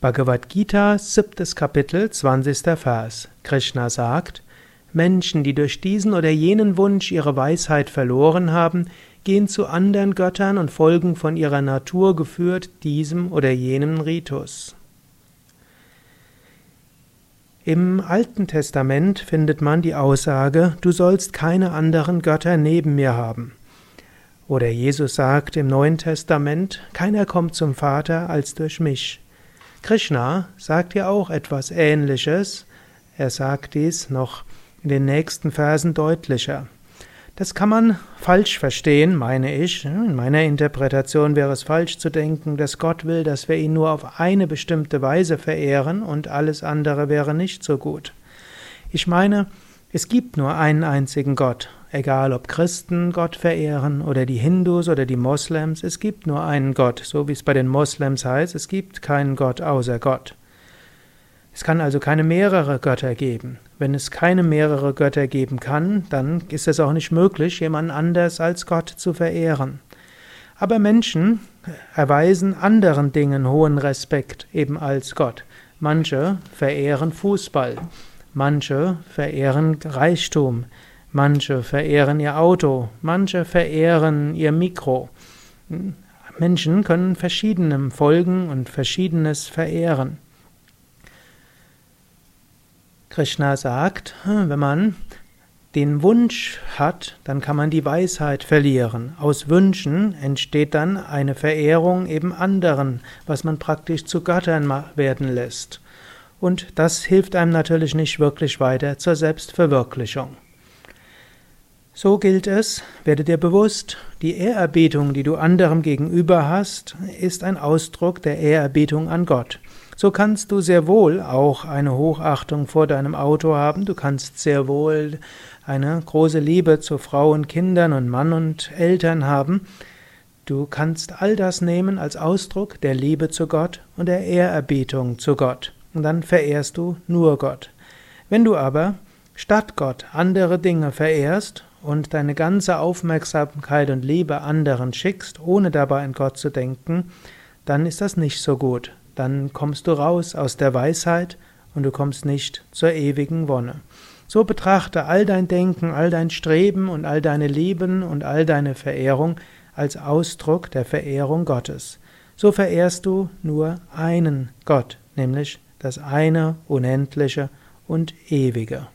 Bhagavad Gita, siebtes Kapitel, zwanzigster Vers. Krishna sagt, Menschen, die durch diesen oder jenen Wunsch ihre Weisheit verloren haben, gehen zu anderen Göttern und folgen von ihrer Natur geführt diesem oder jenem Ritus. Im Alten Testament findet man die Aussage, du sollst keine anderen Götter neben mir haben. Oder Jesus sagt im Neuen Testament, keiner kommt zum Vater als durch mich. Krishna sagt ja auch etwas Ähnliches. Er sagt dies noch in den nächsten Versen deutlicher. Das kann man falsch verstehen, meine ich. In meiner Interpretation wäre es falsch zu denken, dass Gott will, dass wir ihn nur auf eine bestimmte Weise verehren und alles andere wäre nicht so gut. Ich meine, es gibt nur einen einzigen Gott, egal ob Christen Gott verehren oder die Hindus oder die Moslems, es gibt nur einen Gott, so wie es bei den Moslems heißt, es gibt keinen Gott außer Gott. Es kann also keine mehrere Götter geben. Wenn es keine mehrere Götter geben kann, dann ist es auch nicht möglich, jemanden anders als Gott zu verehren. Aber Menschen erweisen anderen Dingen hohen Respekt, eben als Gott. Manche verehren Fußball. Manche verehren Reichtum, manche verehren ihr Auto, manche verehren ihr Mikro. Menschen können verschiedenem folgen und verschiedenes verehren. Krishna sagt, wenn man den Wunsch hat, dann kann man die Weisheit verlieren. Aus Wünschen entsteht dann eine Verehrung eben anderen, was man praktisch zu Göttern werden lässt. Und das hilft einem natürlich nicht wirklich weiter zur Selbstverwirklichung. So gilt es, werde dir bewusst, die Ehrerbietung, die du anderem gegenüber hast, ist ein Ausdruck der Ehrerbietung an Gott. So kannst du sehr wohl auch eine Hochachtung vor deinem Auto haben, du kannst sehr wohl eine große Liebe zu Frau und Kindern und Mann und Eltern haben, du kannst all das nehmen als Ausdruck der Liebe zu Gott und der Ehrerbietung zu Gott und dann verehrst du nur Gott. Wenn du aber statt Gott andere Dinge verehrst und deine ganze Aufmerksamkeit und Liebe anderen schickst, ohne dabei an Gott zu denken, dann ist das nicht so gut. Dann kommst du raus aus der Weisheit und du kommst nicht zur ewigen Wonne. So betrachte all dein Denken, all dein Streben und all deine Lieben und all deine Verehrung als Ausdruck der Verehrung Gottes. So verehrst du nur einen Gott, nämlich das eine, unendliche und ewige.